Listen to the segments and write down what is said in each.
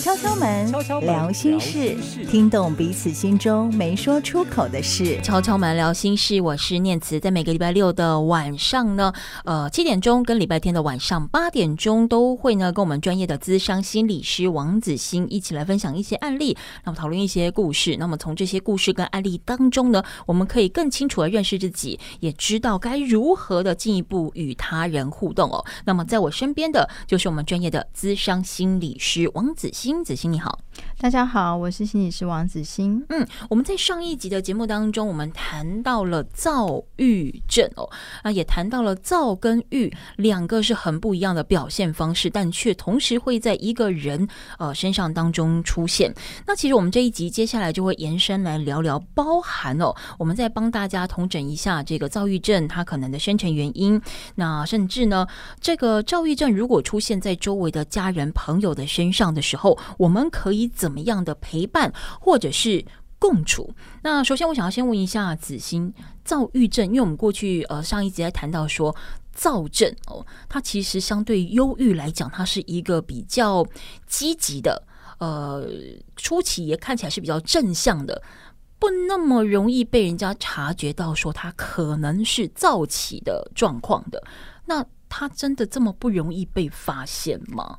敲敲门，聊心事，听懂彼此心中没说出口的事。敲敲门，聊心事，我是念慈，在每个礼拜六的晚上呢，呃，七点钟跟礼拜天的晚上八点钟都会呢，跟我们专业的资商心理师王子欣一起来分享一些案例，那么讨论一些故事。那么从这些故事跟案例当中呢，我们可以更清楚的认识自己，也知道该如何的进一步与他人互动哦。那么在我身边的就是我们专业的资商心理师王子欣。金子欣你好，大家好，我是心理师王子欣。嗯，我们在上一集的节目当中，我们谈到了躁郁症哦，啊，也谈到了躁跟郁两个是很不一样的表现方式，但却同时会在一个人呃身上当中出现。那其实我们这一集接下来就会延伸来聊聊，包含哦，我们再帮大家统整一下这个躁郁症它可能的生成原因。那甚至呢，这个躁郁症如果出现在周围的家人朋友的身上的时候，我们可以怎么样的陪伴，或者是共处？那首先，我想要先问一下子欣，躁郁症，因为我们过去呃上一集在谈到说，躁症哦，它其实相对忧郁来讲，它是一个比较积极的，呃，初期也看起来是比较正向的，不那么容易被人家察觉到说它可能是躁起的状况的。那它真的这么不容易被发现吗？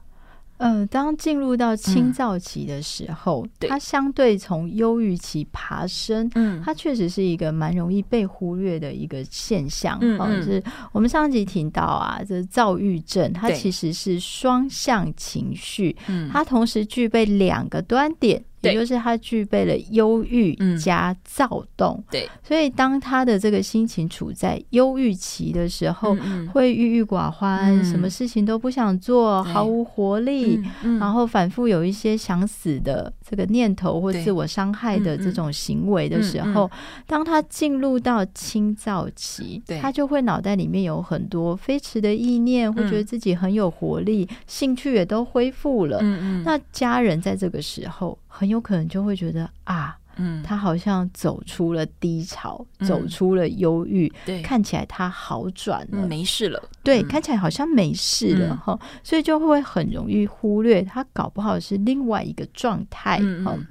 呃，当进入到青躁期的时候，嗯、它相对从忧郁期爬升，嗯，它确实是一个蛮容易被忽略的一个现象。嗯，嗯，就是我们上集提到啊，这躁郁症，它其实是双向情绪，嗯，它同时具备两个端点。也就是他具备了忧郁加躁动，对，所以当他的这个心情处在忧郁期的时候，会郁郁寡欢，什么事情都不想做，毫无活力，然后反复有一些想死的这个念头或自我伤害的这种行为的时候，当他进入到轻躁期，他就会脑袋里面有很多飞驰的意念，会觉得自己很有活力，兴趣也都恢复了。那家人在这个时候。很有可能就会觉得啊，嗯，他好像走出了低潮，嗯、走出了忧郁，对，看起来他好转了，嗯、没事了，对，嗯、看起来好像没事了哈，嗯、所以就会很容易忽略他搞不好是另外一个状态哈。嗯、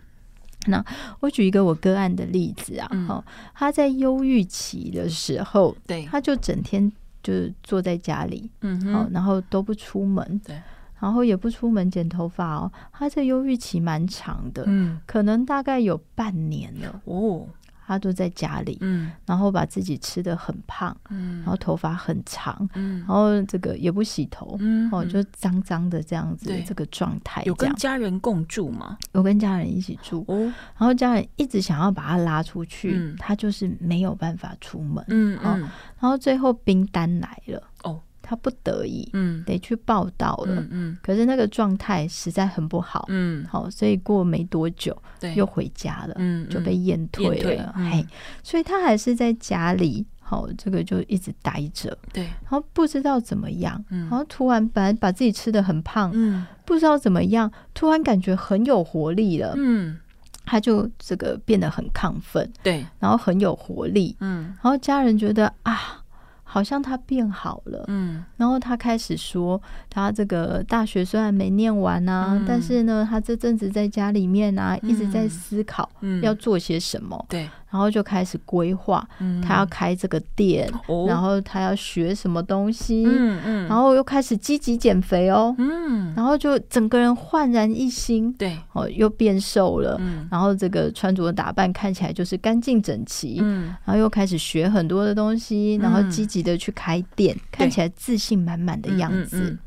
那我举一个我个案的例子啊，哈、嗯，他在忧郁期的时候，对，他就整天就是坐在家里，嗯哼，好，然后都不出门，对。然后也不出门剪头发哦，他这忧郁期蛮长的，嗯，可能大概有半年了哦。他都在家里，嗯，然后把自己吃的很胖，嗯，然后头发很长，嗯，然后这个也不洗头，嗯，哦，就脏脏的这样子，这个状态。有跟家人共住吗？有跟家人一起住哦。然后家人一直想要把他拉出去，他就是没有办法出门，嗯嗯。然后最后冰单来了，哦。他不得已，嗯，得去报道了，嗯，嗯，可是那个状态实在很不好，嗯，好，所以过没多久，对，又回家了，嗯，就被验退了，嘿，嗯，所以他还是在家里，好，这个就一直待着，对，然后不知道怎么样，嗯，然后突然本来把自己吃的很胖，嗯，不知道怎么样，突然感觉很有活力了，嗯，他就这个变得很亢奋，对，然后很有活力，嗯，然后家人觉得啊。好像他变好了，嗯，然后他开始说，他这个大学虽然没念完啊，嗯、但是呢，他这阵子在家里面啊，嗯、一直在思考要做些什么，对、嗯。然后就开始规划，他要开这个店，嗯、然后他要学什么东西，嗯嗯、然后又开始积极减肥哦，嗯、然后就整个人焕然一新，对，哦，又变瘦了，嗯、然后这个穿着打扮看起来就是干净整齐，嗯、然后又开始学很多的东西，然后积极的去开店，嗯、看起来自信满满的样子，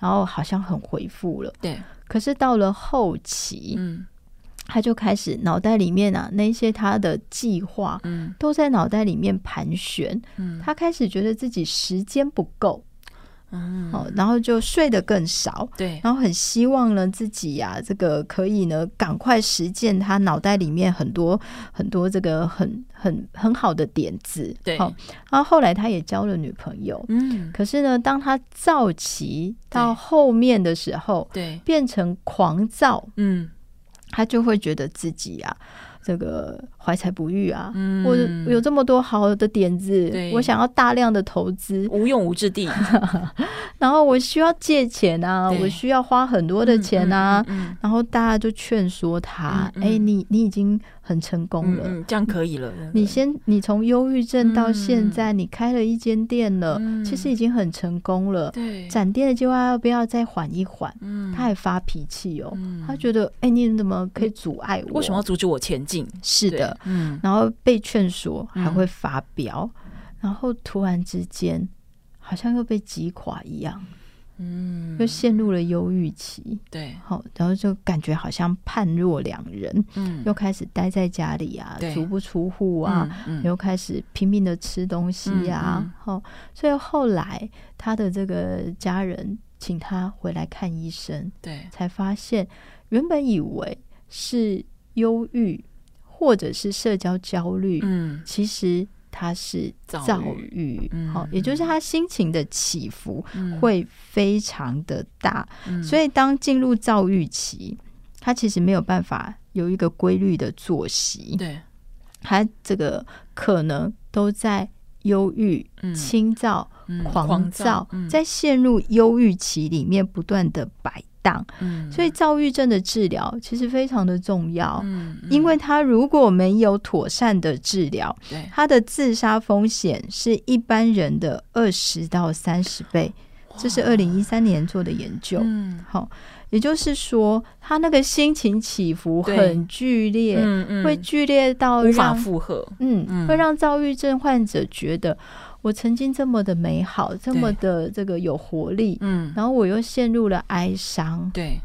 然后好像很回复了，对，可是到了后期，嗯他就开始脑袋里面啊，那些他的计划，嗯，都在脑袋里面盘旋，嗯，他开始觉得自己时间不够，嗯，哦，然后就睡得更少，对，然后很希望呢自己呀，这个可以呢赶快实践他脑袋里面很多很多这个很很很好的点子，对，好，然后后来他也交了女朋友，嗯，可是呢，当他躁期到后面的时候，对，变成狂躁，嗯。他就会觉得自己啊，这个怀才不遇啊，嗯、我有这么多好的点子，我想要大量的投资，无用武之地。然后我需要借钱啊，我需要花很多的钱啊，嗯嗯嗯、然后大家就劝说他，哎、你你已经很成功了，这样可以了。你先，你从忧郁症到现在，你开了一间店了，嗯、其实已经很成功了。对，展店的计划要不要再缓一缓？嗯、他还发脾气哦，嗯、他觉得，哎、欸，你怎么可以阻碍我？为什么要阻止我前进？是的，嗯，然后被劝说还会发飙，嗯、然后突然之间好像又被击垮一样，嗯，又陷入了忧郁期，对，好，然后就感觉好像判若两人，嗯，又开始待在家里啊，足不出户啊，嗯嗯、又开始拼命的吃东西啊，好、所以后来他的这个家人请他回来看医生，对，才发现原本以为是忧郁。或者是社交焦虑，嗯，其实他是躁郁，好，也就是他心情的起伏会非常的大，嗯、所以当进入躁郁期，他其实没有办法有一个规律的作息，对，他这个可能都在忧郁、轻躁、嗯、狂躁，嗯、在陷入忧郁期里面不断的摆。嗯，所以躁郁症的治疗其实非常的重要，嗯，嗯，因为他如果没有妥善的治疗，对，他的自杀风险是一般人的二十到三十倍，这是二零一三年做的研究，嗯，好，也就是说，他那个心情起伏很剧烈，嗯嗯，会剧烈到无法负荷，嗯，嗯，会让躁郁症患者觉得。我曾经这么的美好，这么的这个有活力，嗯，然后我又陷入了哀伤，对，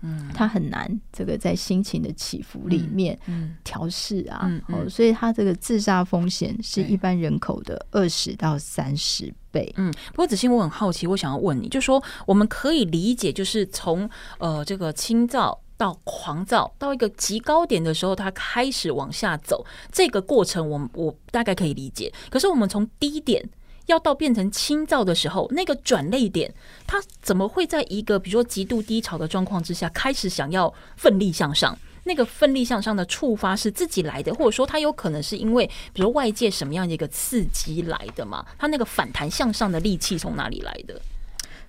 嗯，他很难这个在心情的起伏里面调试啊，哦，所以他这个自杀风险是一般人口的二十到三十倍，嗯。不过子欣，我很好奇，我想要问你，就说我们可以理解，就是从呃这个轻躁到狂躁到一个极高点的时候，它开始往下走，这个过程我我大概可以理解。可是我们从低点要到变成轻躁的时候，那个转捩点，他怎么会在一个比如说极度低潮的状况之下，开始想要奋力向上？那个奋力向上的触发是自己来的，或者说他有可能是因为比如外界什么样的一个刺激来的嘛？他那个反弹向上的力气从哪里来的？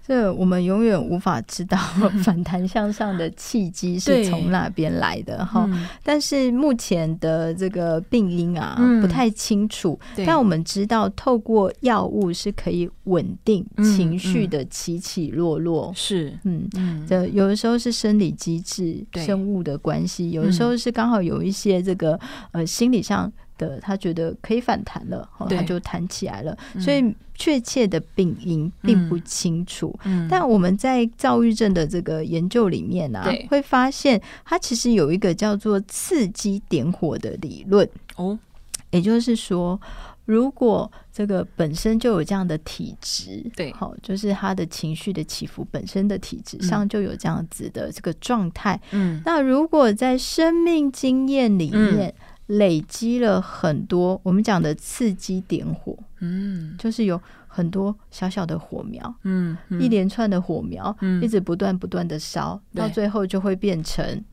这我们永远无法知道 反弹向上的契机是从哪边来的哈，嗯、但是目前的这个病因啊、嗯、不太清楚，但我们知道透过药物是可以稳定情绪的起起落落，是。嗯。有的时候是生理机制、生物的关系，有的时候是刚好有一些这个呃心理上。的他觉得可以反弹了，对。他就弹起来了。嗯、所以确切的病因并不清楚。嗯、但我们在躁郁症的这个研究里面呢、啊，会发现它其实有一个叫做刺激点火的理论。哦，也就是说，如果这个本身就有这样的体质，对，好，就是他的情绪的起伏本身的体质上就有这样子的这个状态。嗯，那如果在生命经验里面，嗯累积了很多我们讲的刺激点火，嗯，就是有很多小小的火苗，嗯，嗯。一连串的火苗，嗯，一直不断不断的烧，嗯、到最后就会变成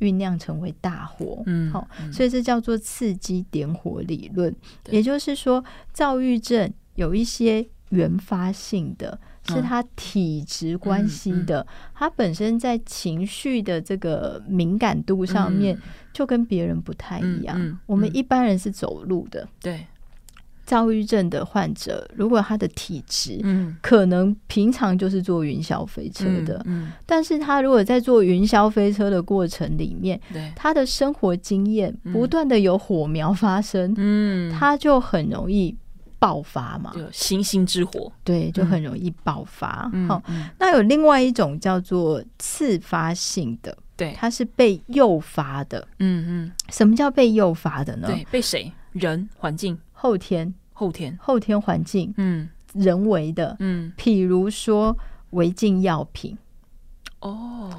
酝酿成为大火，嗯，好，所以这叫做刺激点火理论。也就是说，躁郁症有一些原发性的。是他体质关系的，嗯嗯、他本身在情绪的这个敏感度上面就跟别人不太一样。嗯嗯嗯、我们一般人是走路的，对。躁郁症的患者，如果他的体质，嗯，可能平常就是坐云霄飞车的，嗯，嗯，但是他如果在坐云霄飞车的过程里面，对，他的生活经验不断的有火苗发生，嗯，他就很容易。爆发嘛，星星之火，对，就很容易爆发。好，那有另外一种叫做次发性的，对，它是被诱发的。嗯嗯，什么叫被诱发的呢？对，被谁？人、环境、后天、后天、后天环境，嗯，人为的，嗯，譬如说违禁药品，哦。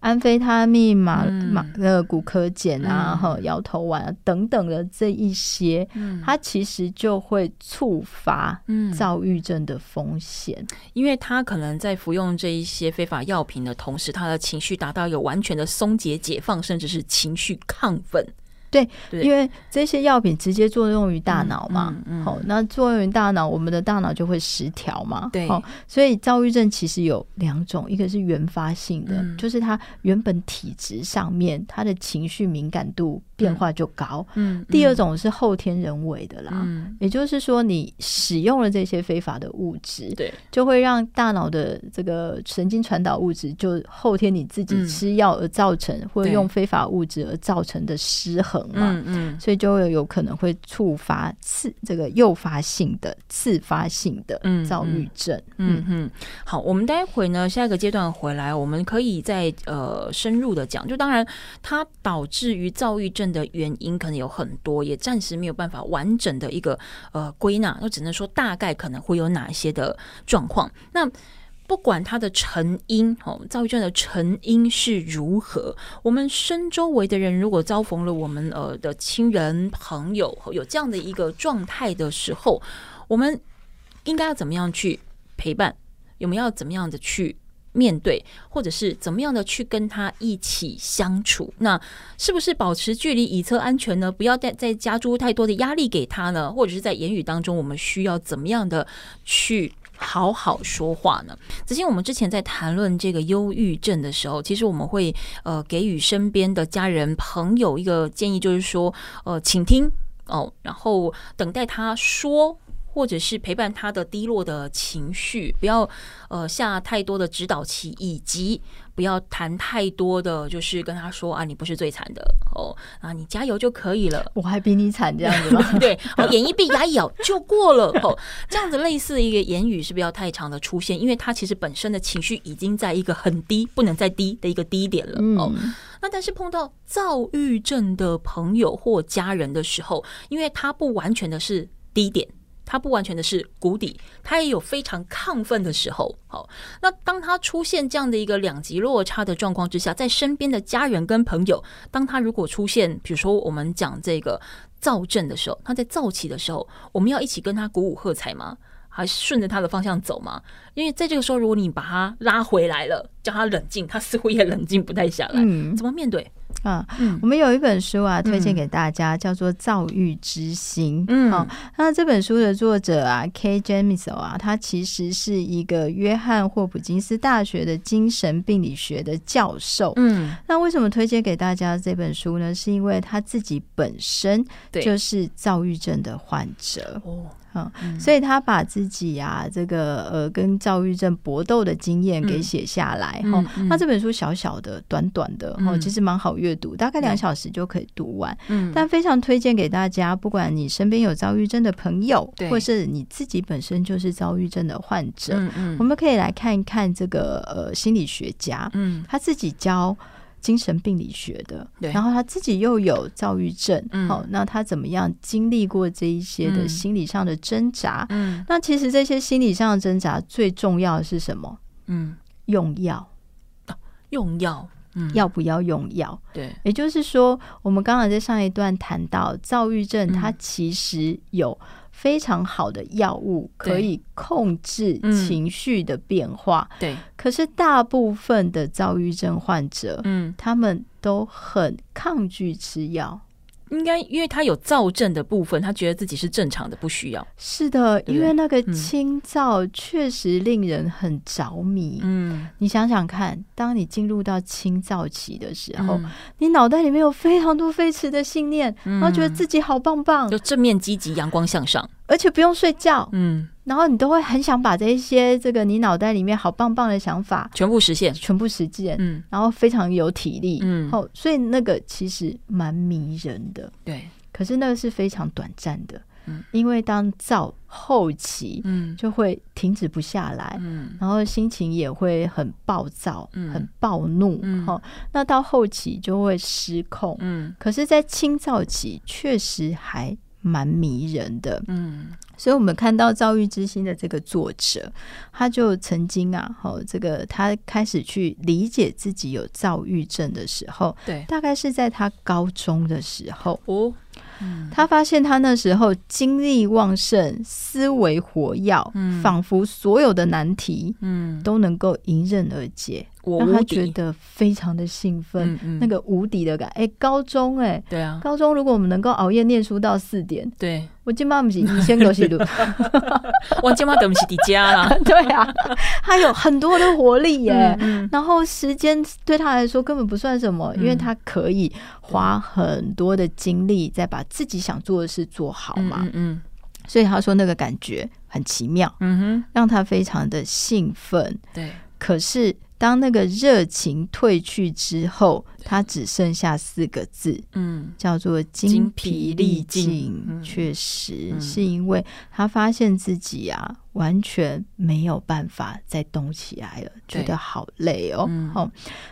安非他命、马马呃骨科碱啊，和摇头丸啊等等的这一些，嗯、它其实就会触发躁郁症的风险，嗯，因为他可能在服用这一些非法药品的同时，他的情绪达到有完全的松解、解放，甚至是情绪亢奋。对，因为这些药品直接作用于大脑嘛，好、嗯嗯。嗯，那作用于大脑，我们的大脑就会失调嘛，对，所以躁郁症其实有两种，一个是原发性的，嗯、就是他原本体质上面他的情绪敏感度变化就高，嗯，嗯第二种是后天人为的啦，嗯，也就是说你使用了这些非法的物质，对，就会让大脑的这个神经传导物质就后天你自己吃药而造成，嗯、或者用非法物质而造成的失衡。嗯嗯，所以就有可能会触发次这个诱发性的次发性的躁郁症。嗯嗯，嗯，好，我们待会呢下一个阶段回来，我们可以再呃深入的讲。就当然，它导致于躁郁症的原因可能有很多，也暂时没有办法完整的一个呃归纳，就只能说大概可能会有哪些的状况。那不管它的成因，哦，躁郁症的成因是如何，我们身周围的人如果遭逢了我们呃的亲人朋友有这样的一个状态的时候，我们应该要怎么样去陪伴？有没有要怎么样的去面对，或者是怎么样的去跟他一起相处？那是不是保持距离以策安全呢？不要再再加诸太多的压力给他呢？或者是在言语当中，我们需要怎么样的去？好好说话呢。子欣，我们之前在谈论这个忧郁症的时候，其实我们会呃给予身边的家人朋友一个建议，就是说呃请听哦，然后等待他说。或者是陪伴他的低落的情绪，不要呃下太多的指导棋，以及不要谈太多的，就是跟他说啊，你不是最惨的哦，啊，你加油就可以了，我还比你惨这样子吗？对，哦，眼一闭，牙一咬就过了哦，这样子类似的一个言语是不要太长的出现，因为他其实本身的情绪已经在一个很低，不能再低的一个低点了哦。那但是碰到躁郁症的朋友或家人的时候，因为他不完全的是低点。他不完全的是谷底，他也有非常亢奋的时候。好，那当他出现这样的一个两极落差的状况之下，在身边的家人跟朋友，当他如果出现，比如说我们讲这个躁症的时候，他在躁起的时候，我们要一起跟他鼓舞喝彩吗？还是顺着他的方向走吗？因为在这个时候，如果你把他拉回来了，叫他冷静，他似乎也冷静不太下来。嗯，怎么面对？啊，我们有一本书啊，推荐给大家，叫做《躁郁之心》。嗯，好，那这本书的作者啊，Kay Jamiso 啊，他其实是一个约翰霍普金斯大学的精神病理学的教授。嗯，那为什么推荐给大家这本书呢？是因为他自己本身就是躁郁症的患者。哦。嗯，所以他把自己啊，这个呃，跟躁郁症搏斗的经验给写下来。哈、嗯，那这本书小小的、短短的，哈、嗯，其实蛮好阅读，大概两小时就可以读完。嗯，但非常推荐给大家，不管你身边有躁郁症的朋友，或是你自己本身就是躁郁症的患者，嗯嗯，我们可以来看一看这个呃心理学家，嗯，他自己教。精神病理学的，然后他自己又有躁郁症，好、嗯，那他怎么样经历过这一些的心理上的挣扎？嗯，那其实这些心理上的挣扎最重要的是什么？嗯，用药，用药，嗯，要不要用药？对，也就是说，我们刚刚在上一段谈到躁郁症，它其实有。非常好的药物可以控制情绪的变化，对。可是大部分的躁郁症患者，嗯，他们都很抗拒吃药。应该，因为他有躁症的部分，他觉得自己是正常的，不需要。是的，因为那个清躁确实令人很着迷。嗯，你想想看，当你进入到清躁期的时候，嗯、你脑袋里面有非常多飞驰的信念，嗯、然后觉得自己好棒棒，就正面积极、阳光向上，而且不用睡觉。嗯。然后你都会很想把这一些这个你脑袋里面好棒棒的想法全部实现，全部实现，嗯，然后非常有体力，嗯，好，所以那个其实蛮迷人的，对。可是那个是非常短暂的，嗯，因为当造后期，嗯，就会停止不下来，嗯，然后心情也会很暴躁，嗯，很暴怒，嗯，好，那到后期就会失控，嗯。可是，在清造期确实还蛮迷人的，嗯。所以，我们看到《躁郁之心》的这个作者，他就曾经啊，好，这个他开始去理解自己有躁郁症的时候，对，大概是在他高中的时候。哦，嗯，他发现他那时候精力旺盛，思维活跃，嗯，仿佛所有的难题，嗯，都能够迎刃而解。让他觉得非常的兴奋，嗯嗯、那个无敌的感。哎、欸，高中哎、欸，对啊，高中如果我们能够熬夜念书到四点，对，我今晚不是以前都是录 我今晚等不起迪家啦。对啊，他有很多的活力耶、欸，嗯嗯、然后时间对他来说根本不算什么，嗯、因为他可以花很多的精力在把自己想做的事做好嘛。嗯，所以他说那个感觉很奇妙，嗯哼，让他非常的兴奋。对，可是。当那个热情褪去之后，他只剩下四个字，嗯，叫做精疲力尽。确实是因为他发现自己啊，完全没有办法再动起来了，觉得好累哦。好，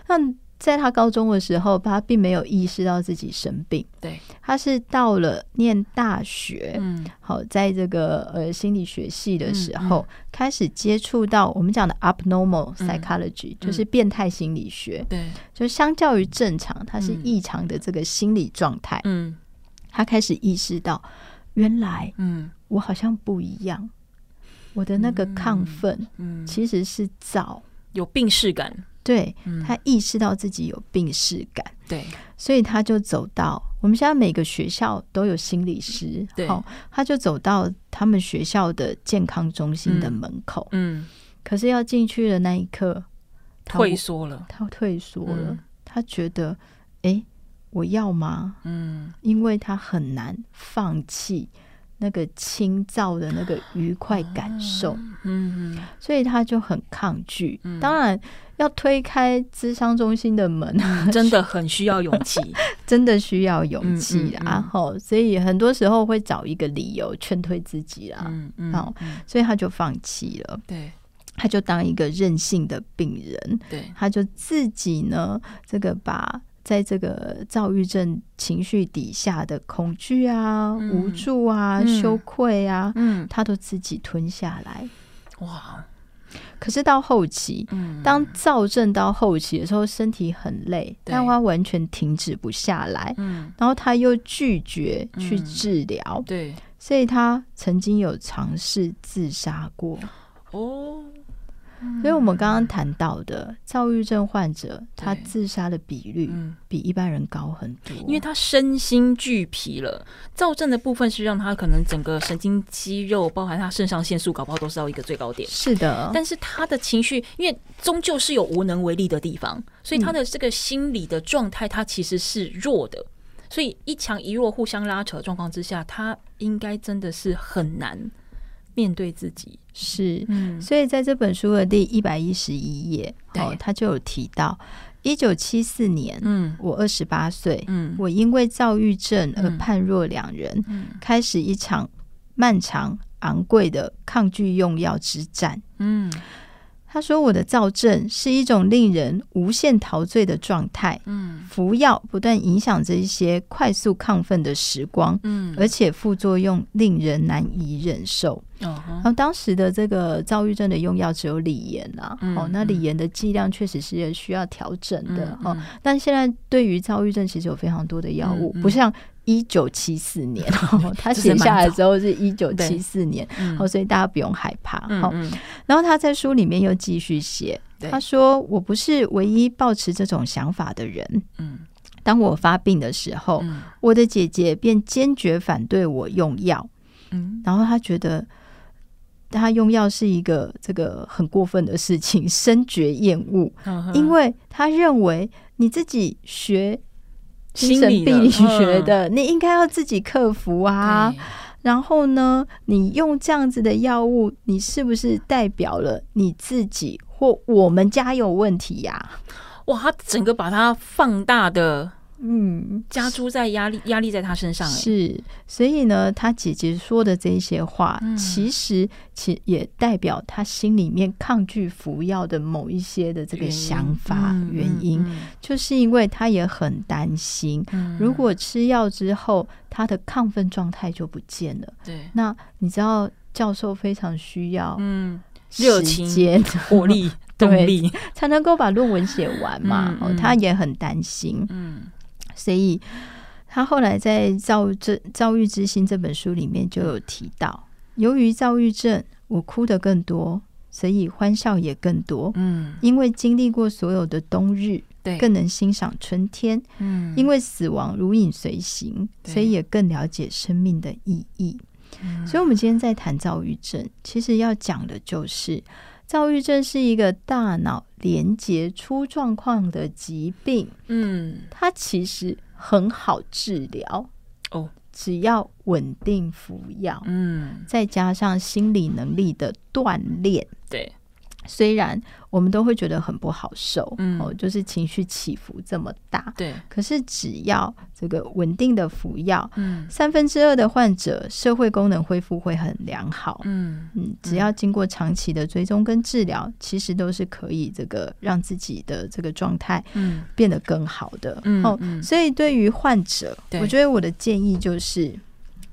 那。在他高中的时候，他并没有意识到自己生病。对，他是到了念大学，嗯，好，在这个呃心理学系的时候，嗯嗯、开始接触到我们讲的 abnormal psychology，、嗯、就是变态心理学。对、嗯，就相较于正常，他是异常的这个心理状态。嗯，他开始意识到，原来，嗯，我好像不一样，我的那个亢奋，嗯，其实是躁，有病识感。对，他意识到自己有病识感，对，所以他就走到我们现在每个学校都有心理师，对，他就走到他们学校的健康中心的门口，嗯，可是要进去的那一刻，退缩了，他退缩了，他觉得，哎，我要吗？嗯，因为他很难放弃。那个清燥的那个愉快感受，嗯嗯，所以他就很抗拒。当然，要推开咨商中心的门，真的很需要勇气，真的需要勇气。然后，所以很多时候会找一个理由劝退自己啦。嗯嗯，所以他就放弃了。对，他就当一个任性的病人。对，他就自己呢，这个把。在这个躁郁症情绪底下的恐惧啊、嗯、无助啊、嗯、羞愧啊，嗯，他都自己吞下来。哇！可是到后期，嗯、当躁症到后期的时候，身体很累，但他完全停止不下来。嗯，然后他又拒绝去治疗。嗯、对，所以他曾经有尝试自杀过。哦。所以，我们刚刚谈到的躁郁症患者，他自杀的比率比一般人高很多，因为他身心俱疲了。躁症的部分是让他可能整个神经肌肉，包含他肾上腺素，搞不好都是到一个最高点。是的，但是他的情绪，因为终究是有无能为力的地方，所以他的这个心理的状态，他其实是弱的。所以一强一弱互相拉扯的状况之下，他应该真的是很难。面对自己。是，嗯，所以在这本书的第一百一十一页，哦，他就有提到，一九七四年，嗯，我二十八岁，嗯，我因为躁郁症而判若两人，嗯，开始一场漫长昂贵的抗拒用药之战，嗯。他说：“我的躁症是一种令人无限陶醉的状态，嗯，服药不断影响着一些快速亢奋的时光，嗯，而且副作用令人难以忍受。哦，然后当时的这个躁郁症的用药只有锂盐啊，哦，那锂盐的剂量确实是需要调整的，哦，但现在对于躁郁症其实有非常多的药物，不像。”一九七四年，他写下来的时候是一九七四年，哦，所以大家不用害怕。好，然后他在书里面又继续写，他说：“我不是唯一抱持这种想法的人。嗯，当我发病的时候，我的姐姐便坚决反对我用药。嗯，然后他觉得他用药是一个这个很过分的事情，深觉厌恶，因为他认为你自己学。”精神病理学的，你应该要自己克服啊。然后呢，你用这样子的药物，你是不是代表了你自己或我们家有问题呀？哇，他整个把它放大的。嗯，加诸在压力，压力在他身上。是，所以呢，他姐姐说的这些话，嗯、其实其也代表他心里面抗拒服药的某一些的这个想法原因，就是因为他也很担心，嗯、如果吃药之后，他的亢奋状态就不见了。对，那你知道教授非常需要嗯热情、活力、动力，才能够把论文写完嘛。嗯嗯、他也很担心。嗯。所以，他后来在《躁症躁郁之心》这本书里面就有提到，由于躁郁症，我哭得更多，所以欢笑也更多。嗯，因为经历过所有的冬日，对，更能欣赏春天。嗯，因为死亡如影随形，所以也更了解生命的意义。嗯，所以，我们今天在谈躁郁症，其实要讲的就是，躁郁症是一个大脑连结出状况的疾病。嗯，它其实很好治疗哦。只要稳定服药，嗯，再加上心理能力的锻炼，对，虽然我们都会觉得很不好受，嗯，哦，就是情绪起伏这么大，对，可是只要这个稳定的服药，嗯，三分之二的患者社会功能恢复会很良好，嗯。嗯，只要经过长期的追踪跟治疗，其实都是可以这个让自己的这个状态，嗯，变得更好的，嗯，哦，所以对于患者，我觉得我的建议就是。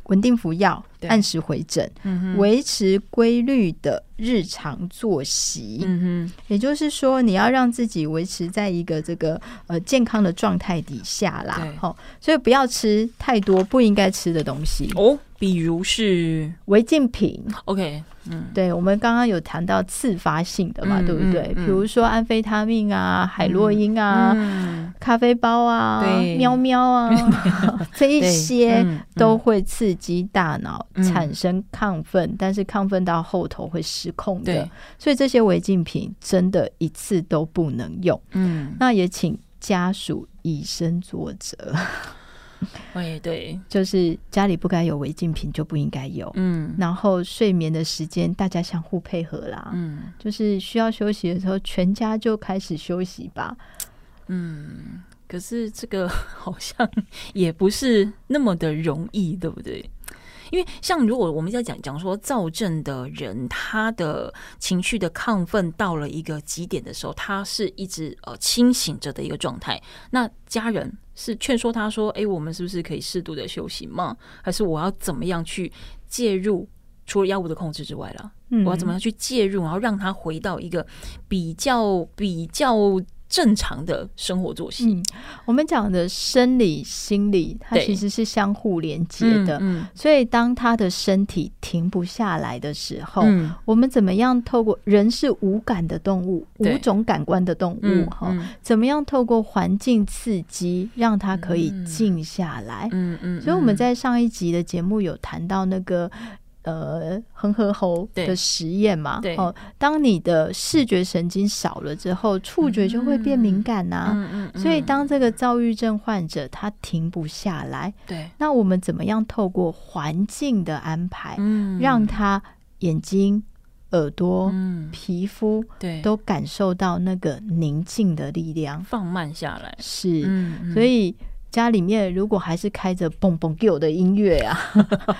稳定服药，按时回诊，维持规律的日常作息。嗯哼，也就是说，你要让自己维持在一个这个呃健康的状态底下啦。好，所以不要吃太多不应该吃的东西哦，比如是违禁品。OK。嗯，对，我们刚刚有谈到次发性的嘛，嗯、对不对？比如说安非他命啊、海洛因啊、嗯、咖啡包啊、喵喵啊，这一些都会刺激大脑产生亢奋，嗯、但是亢奋到后头会失控的。所以这些违禁品真的一次都不能用。嗯，那也请家属以身作则。哎，对，就是家里不该有违禁品就不应该有，嗯，然后睡眠的时间大家相互配合啦，嗯，就是需要休息的时候，全家就开始休息吧，嗯，可是这个 好像也不是那么的容易，对不对？因为像如果我们在讲讲说躁症的人，他的情绪的亢奋到了一个极点的时候，他是一直呃清醒着的一个状态。那家人是劝说他说：“哎，我们是不是可以适度的休息吗？还是我要怎么样去介入？除了药物的控制之外了，我要怎么样去介入，然后让他回到一个比较比较。”正常的生活作息。嗯，我们讲的生理、心理，它其实是相互连接的。嗯，嗯，所以当他的身体停不下来的时候，嗯，我们怎么样透过人是无感的动物，五种感官的动物哈，怎么样透过环境刺激，让他可以静下来？嗯嗯，嗯，所以我们在上一集的节目有谈到那个。呃，恒河猴的实验嘛，哦，当你的视觉神经少了之后，触觉就会变敏感呐、啊。嗯嗯嗯、所以，当这个躁郁症患者他停不下来，对，那我们怎么样透过环境的安排，嗯、让他眼睛、耳朵、嗯、皮肤，对，都感受到那个宁静的力量，放慢下来。是，嗯嗯、所以。家里面如果还是开着蹦蹦给我的音乐啊，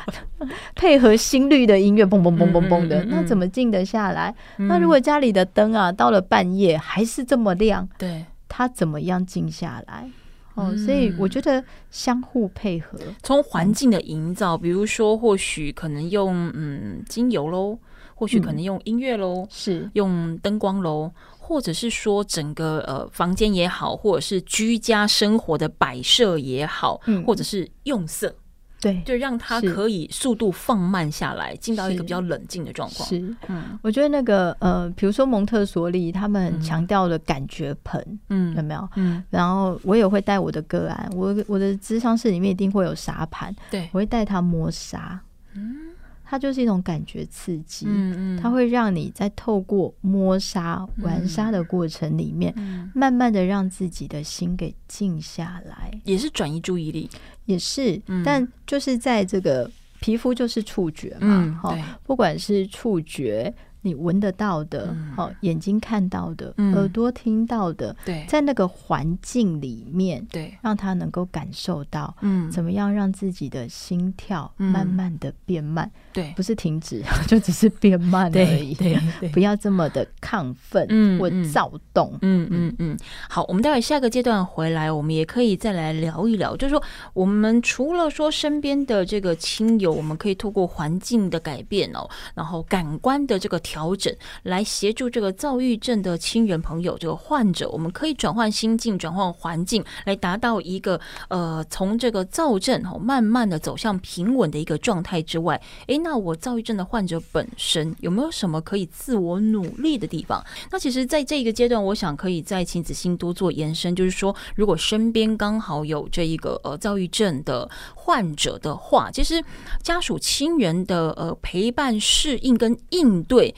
配合心率的音乐，蹦蹦蹦蹦蹦的，那怎么静得下来？那如果家里的灯啊，到了半夜还是这么亮，对，他怎么样静下来？哦，所以我觉得相互配合，从环境的营造，比如说或许可能用嗯精油喽，或许可能用音乐喽，是用灯光喽。或者是说整个呃房间也好，或者是居家生活的摆设也好，嗯、或者是用色，对，就让它可以速度放慢下来，进到一个比较冷静的状况。是，嗯，我觉得那个呃，比如说蒙特梭利，他们强调的感觉盆，嗯，有没有？嗯，然后我也会带我的个案，我我的咨商室里面一定会有沙盘，对，我会带他摸沙，嗯。它就是一种感觉刺激，嗯嗯，它会让你在透过摸沙、玩沙的过程里面，嗯、慢慢的让自己的心给静下来，也是转移注意力，也是。嗯、但就是在这个皮肤就是触觉嘛，哈、嗯，不管是触觉。你闻得到的，好，眼睛看到的，耳朵听到的，对，在那个环境里面，对，让他能够感受到，嗯，怎么样让自己的心跳慢慢的变慢，对，不是停止，就只是变慢而已，对，不要这么的亢奋或躁动，嗯嗯嗯。好，我们待会下个阶段回来，我们也可以再来聊一聊，就是说，我们除了说身边的这个亲友，我们可以透过环境的改变哦，然后感官的这个。调整，来协助这个躁郁症的亲人朋友，这个患者，我们可以转换心境，转换环境，来达到一个呃，从这个躁症哦，慢慢的走向平稳的一个状态之外，诶，那我躁郁症的患者本身有没有什么可以自我努力的地方？那其实，在这一个阶段，我想可以再请子欣多做延伸，就是说，如果身边刚好有这一个呃躁郁症的患者的话，其实家属亲人的呃陪伴、适应跟应对，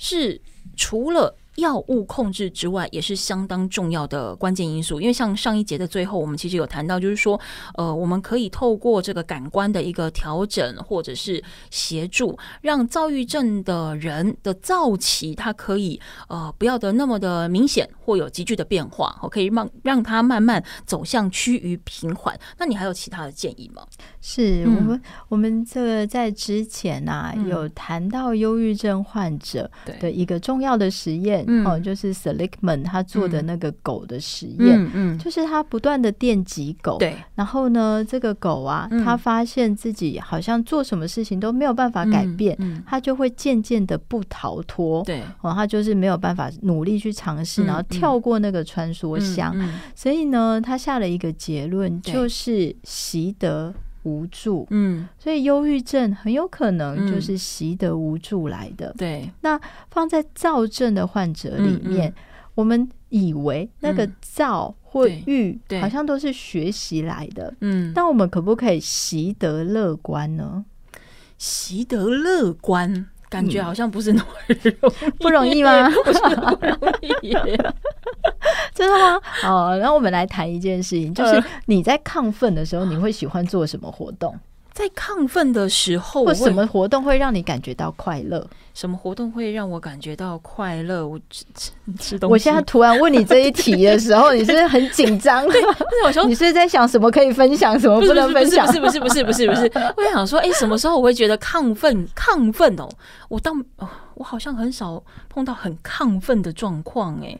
是除了。药物控制之外，也是相当重要的关键因素。因为像上一节的最后，我们其实有谈到，就是说，呃，我们可以透过这个感官的一个调整，或者是协助，让躁郁症的人的躁期，它可以呃不要的那么的明显，或有急剧的变化，可以让让它慢慢走向趋于平缓。那你还有其他的建议吗？是我们、嗯、我们这个在之前啊，有谈到忧郁症患者的一个重要的实验。哦，就是 Seligman 他做的那个狗的实验，嗯，嗯，就是他不断的电击狗，对，然后呢，这个狗啊，他发现自己好像做什么事情都没有办法改变，嗯，他就会渐渐的不逃脱，对，哦，他就是没有办法努力去尝试，然后跳过那个穿梭箱，所以呢，他下了一个结论，就是习得无助，嗯，所以忧郁症很有可能就是习得无助来的。对，那放在躁症的患者里面，我们以为那个躁或郁好像都是学习来的，嗯，但我们可不可以习得乐观呢？习得乐观。感觉好像不是那么容易，不容易吗？不是那么容易，真的吗？哦，然后我们来谈一件事情，就是你在亢奋的时候，你会喜欢做什么活动？在亢奋的时候，或什么活动会让你感觉到快乐？什么活动会让我感觉到快乐？我吃吃吃东西。我现在突然问你这一题的时候，你是不是很紧张？对，我说你是在想什么可以分享，什么不能分享？不是不是不是不是不是，我在想说，哎、欸，什么时候我会觉得亢奋？亢奋哦，我当哦，我好像很少碰到很亢奋的状况，哎。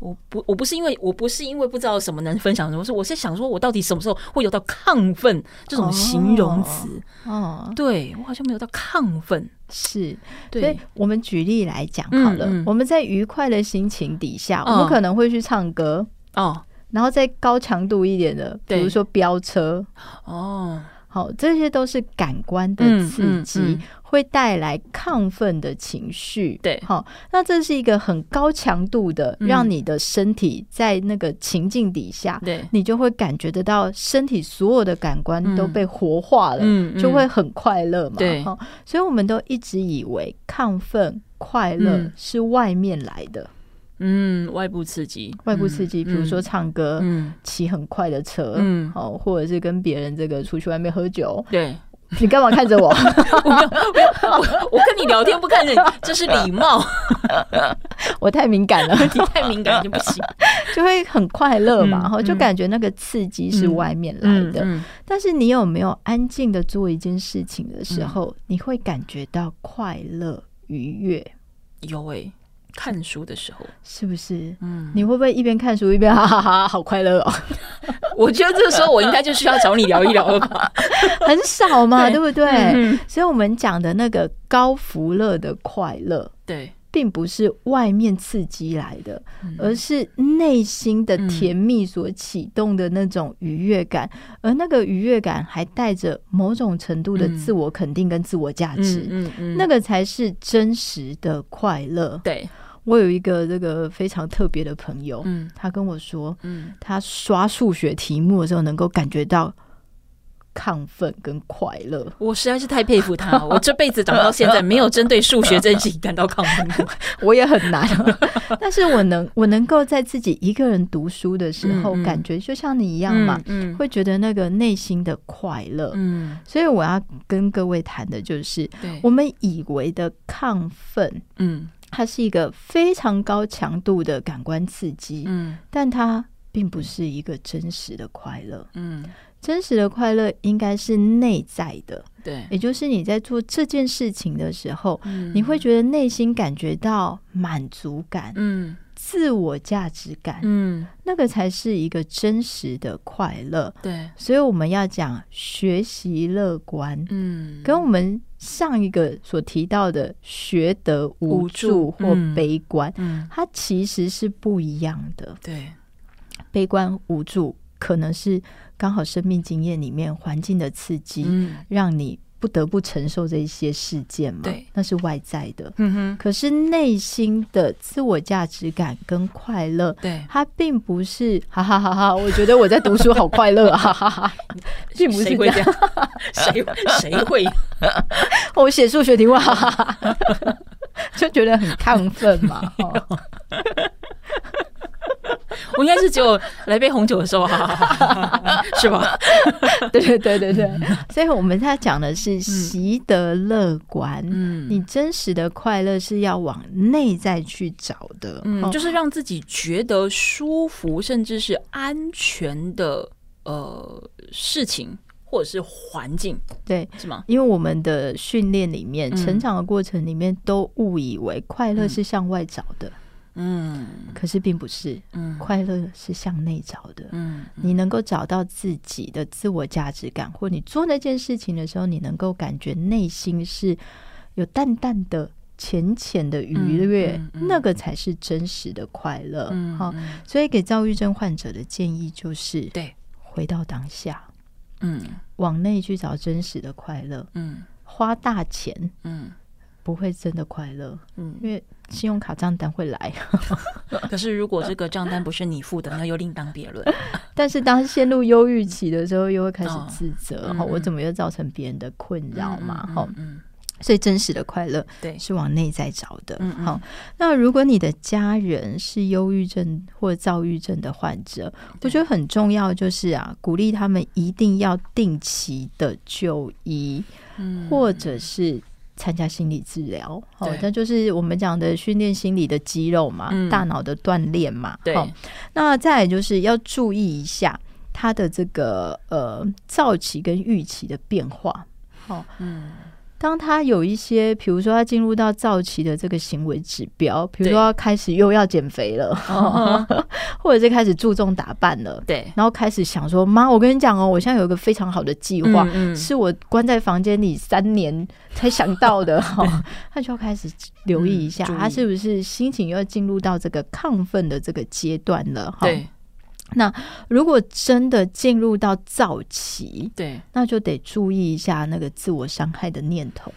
我不，我不是因为我不是因为不知道什么能分享什么，是我是想说，我到底什么时候会有到亢奋这种形容词？哦，哦。对我好像没有到亢奋，是。所以我们举例来讲好了，嗯嗯，我们在愉快的心情底下，我们可能会去唱歌哦，然后再高强度一点的，比如说飙车。哦。好，这些都是感官的刺激，嗯嗯嗯、会带来亢奋的情绪。对，好，那这是一个很高强度的，让你的身体在那个情境底下，对、嗯，你就会感觉得到身体所有的感官都被活化了，就会很快乐嘛。对，所以我们都一直以为亢奋、快乐是外面来的。嗯，外部刺激，外部刺激，比如说唱歌，嗯，骑很快的车，嗯，好，或者是跟别人这个出去外面喝酒，对，你干嘛看着我？我我我跟你聊天不看着你，这是礼貌。我太敏感了，你太敏感就不行，就会很快乐嘛，然后就感觉那个刺激是外面来的。但是你有没有安静的做一件事情的时候，你会感觉到快乐愉悦？有诶。看书的时候是不是？嗯，你会不会一边看书一边哈 哈哈，好快乐哦？我觉得这个时候我应该就需要找你聊一聊了吧？很少嘛，对不对？嗯、所以，我们讲的那个高福乐的快乐，对。并不是外面刺激来的，而是内心的甜蜜所启动的那种愉悦感，而那个愉悦感还带着某种程度的自我肯定跟自我价值，嗯那个才是真实的快乐。对，我有一个这个非常特别的朋友，嗯他跟我说，他刷数学题目的时候能够感觉到。亢奋跟快乐，我实在是太佩服他。我这辈子长到现在，没有针对数学这件事情感到亢奋过。我也很难，但是我能，我能够在自己一个人读书的时候，嗯嗯、感觉就像你一样嘛，嗯嗯、会觉得那个内心的快乐。嗯，所以我要跟各位谈的就是，我们以为的亢奋，嗯，它是一个非常高强度的感官刺激，嗯，但它并不是一个真实的快乐，嗯。真实的快乐应该是内在的，对，也就是你在做这件事情的时候，嗯、你会觉得内心感觉到满足感，嗯，自我价值感，嗯，那个才是一个真实的快乐。对，所以我们要讲学习乐观，嗯，跟我们上一个所提到的学得无助或悲观，嗯，它其实是不一样的。对，悲观无助可能是刚好生命经验里面环境的刺激，嗯，让你。不得不承受这一些事件嘛？对，那是外在的。嗯哼。可是内心的自我价值感跟快乐，对，它并不是 哈哈哈哈！我觉得我在读书好快乐啊，哈哈哈！并不是这样，谁谁会？我写数学题目，哈哈哈，就觉得很亢奋嘛。我应该是只有来杯红酒的时候，是吧？对对对对对，所以我们在讲的是习得乐观。嗯，你真实的快乐是要往内在去找的，嗯，就是让自己觉得舒服，甚至是安全的呃事情或者是环境，对，是吗？因为我们的训练里面、成长的过程里面，都误以为快乐是向外找的。嗯，可是并不是，嗯，快乐是向内找的，嗯，你能够找到自己的自我价值感，或你做那件事情的时候，你能够感觉内心是有淡淡的、浅浅的愉悦，嗯嗯嗯、那个才是真实的快乐。好、所以给躁郁症患者的建议就是，对，回到当下，嗯，往内去找真实的快乐，嗯，花大钱，嗯。不会真的快乐，嗯，因为信用卡账单会来。可是如果这个账单不是你付的，那又另当别论。但是当陷入忧郁期的时候，又会开始自责，哈、哦，我怎么又造成别人的困扰嘛？哈、嗯，嗯，所以真实的快乐，对，是往内在找的。好，那如果你的家人是忧郁症或躁郁症的患者，我觉得很重要，就是啊，鼓励他们一定要定期的就医，嗯，或者是。参加心理治疗，好，那就是我们讲的训练心理的肌肉嘛，嗯、大脑的锻炼嘛。对，那再来就是要注意一下他的这个呃躁期跟预期的变化。好，嗯。当他有一些，比如说他进入到躁期的这个行为指标，比如说他开始又要减肥了，或者是开始注重打扮了，对，然后开始想说：“妈，我跟你讲哦，我现在有一个非常好的计划，嗯嗯，是我关在房间里三年才想到的。”哈，他就要开始留意一下，嗯，他是不是心情又要进入到这个亢奋的这个阶段了？对。那如果真的进入到早期，对，那就得注意一下那个自我伤害的念头。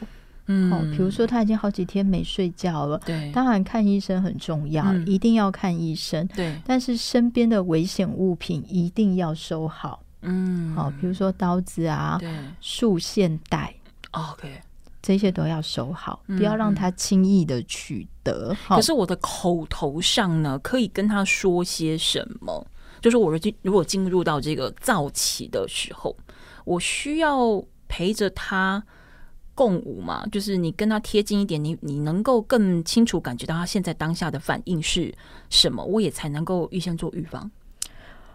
嗯，哦，比如说他已经好几天没睡觉了，对，当然看医生很重要，嗯，一定要看医生。对，但是身边的危险物品一定要收好。嗯，好，比如说刀子啊，对，束线带，OK，这些都要收好，不要让他轻易的取得。嗯，可是我的口头上呢，可以跟他说些什么？就是我进如果进入到这个躁期的时候，我需要陪着他共舞嘛？就是你跟他贴近一点，你你能够更清楚感觉到他现在当下的反应是什么，我也才能够预先做预防。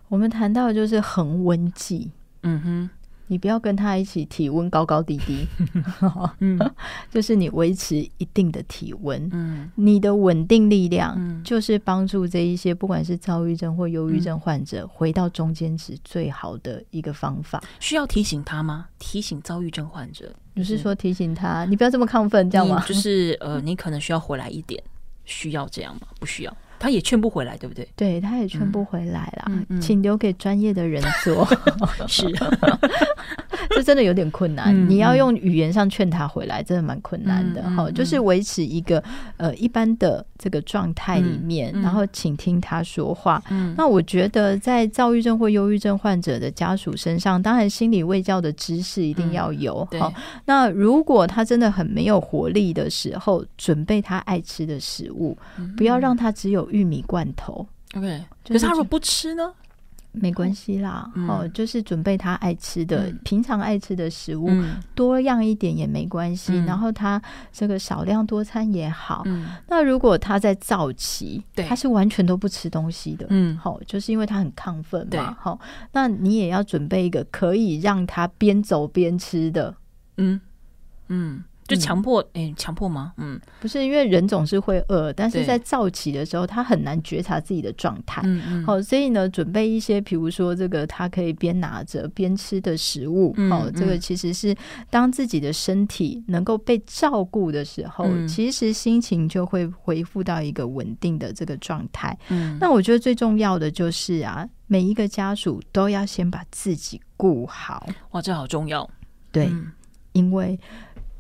我们谈到的就是恒温剂，嗯哼。你不要跟他一起体温高高低低，嗯，就是你维持一定的体温，嗯，你的稳定力量，就是帮助这一些不管是躁郁症或忧郁症患者回到中间值最好的一个方法。需要提醒他吗？提醒躁郁症患者，你是说提醒他，你不要这么亢奋，这样吗？就是呃，你可能需要回来一点，需要这样吗？不需要。他也劝不回来，对不对？对，他也劝不回来啦。嗯嗯、请留给专业的人做。是，这真的有点困难。嗯、你要用语言上劝他回来，真的蛮困难的。哈、嗯，就是维持一个呃一般的这个状态里面，嗯、然后请听他说话。嗯、那我觉得在躁郁症或忧郁症患者的家属身上，当然心理卫教的知识一定要有。好、嗯，那如果他真的很没有活力的时候，准备他爱吃的食物，嗯、不要让他只有。玉米罐头，OK，可是他如果不吃呢？没关系啦，哦，就是准备他爱吃的、平常爱吃的食物，多样一点也没关系。然后他这个少量多餐也好。那如果他在早期，他是完全都不吃东西的，嗯，好，就是因为他很亢奋嘛，好，那你也要准备一个可以让他边走边吃的，嗯嗯。就强迫，哎、嗯，强、欸、迫吗？嗯，不是，因为人总是会饿，但是在躁起的时候，他很难觉察自己的状态。嗯嗯。好，所以呢，准备一些，比如说这个，他可以边拿着边吃的食物。哦、嗯，这个其实是当自己的身体能够被照顾的时候，嗯、其实心情就会恢复到一个稳定的这个状态。嗯，那我觉得最重要的就是啊，每一个家属都要先把自己顾好。哇，这好重要。对，嗯、因为。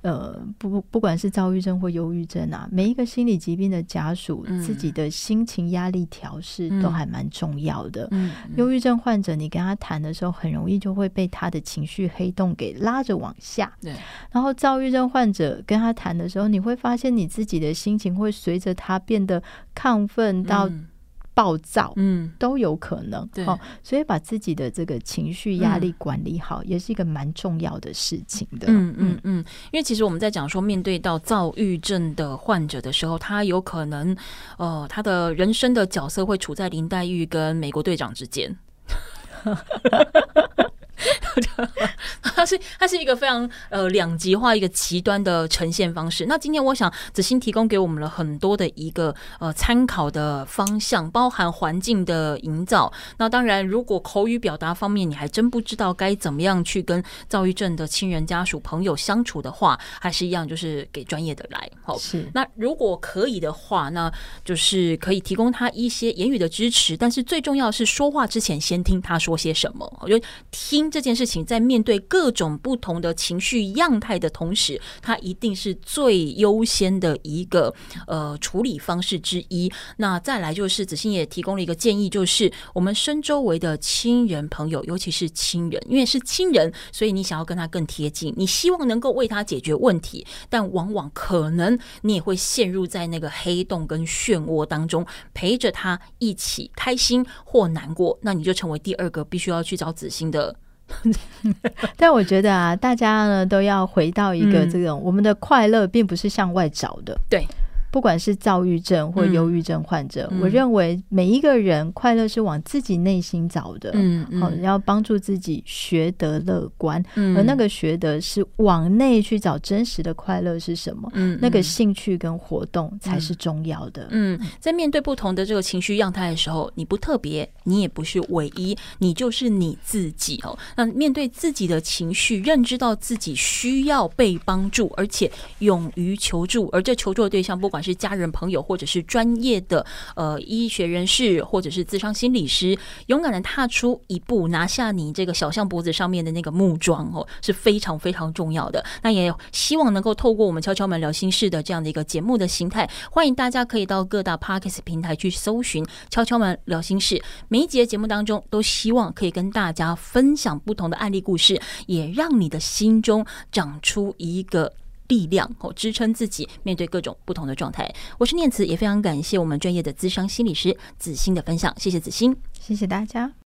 呃，不，不管是躁郁症或忧郁症啊，每一个心理疾病的家属，嗯、自己的心情压力调试都还蛮重要的。嗯，忧郁症患者，你跟他谈的时候，很容易就会被他的情绪黑洞给拉着往下。对，然后躁郁症患者跟他谈的时候，你会发现你自己的心情会随着他变得亢奋到。暴躁，嗯，都有可能，对，所以把自己的这个情绪压力管理好，也是一个蛮重要的事情的，嗯嗯。嗯。因为其实我们在讲说，面对到躁郁症的患者的时候，他有可能，呃，他的人生的角色会处在林黛玉跟美国队长之间。它是它是一个非常呃两极化一个极端的呈现方式。那今天我想子欣提供给我们了很多的一个呃参考的方向，包含环境的营造。那当然，如果口语表达方面你还真不知道该怎么样去跟躁郁症的亲人家属朋友相处的话，还是一样就是给专业的来。好，是。那如果可以的话，那就是可以提供他一些言语的支持，但是最重要是说话之前先听他说些什么。我觉得听这件事情在面对各种不同的情绪样态的同时，它一定是最优先的一个呃处理方式之一。那再来就是子欣也提供了一个建议，就是我们身周围的亲人朋友，尤其是亲人，因为是亲人，所以你想要跟他更贴近，你希望能够为他解决问题，但往往可能你也会陷入在那个黑洞跟漩涡当中，陪着他一起开心或难过，那你就成为第二个必须要去找子欣的。但我觉得啊，大家呢都要回到一个这种，嗯、我们的快乐并不是向外找的，对。不管是躁郁症或忧郁症患者，嗯、我认为每一个人快乐是往自己内心找的。嗯，好、嗯，要帮助自己学得乐观，嗯、而那个学得是往内去找真实的快乐是什么？嗯，那个兴趣跟活动才是重要的。嗯，在面对不同的这个情绪样态的时候，你不特别，你也不是唯一，你就是你自己哦。那面对自己的情绪，认知到自己需要被帮助，而且勇于求助，而这求助的对象不管是。家人、朋友，或者是专业的呃医学人士，或者是自商心理师，勇敢的踏出一步，拿下你这个小象脖子上面的那个木桩哦，是非常非常重要的。那也希望能够透过我们敲敲门聊心事的这样的一个节目的形态，欢迎大家可以到各大 Podcast 平台去搜寻“敲敲门聊心事”。每一集节目当中，都希望可以跟大家分享不同的案例故事，也让你的心中长出一个。力量哦，支撑自己面对各种不同的状态。我是念慈，也非常感谢我们专业的资商心理师子欣的分享。谢谢子欣，谢谢大家。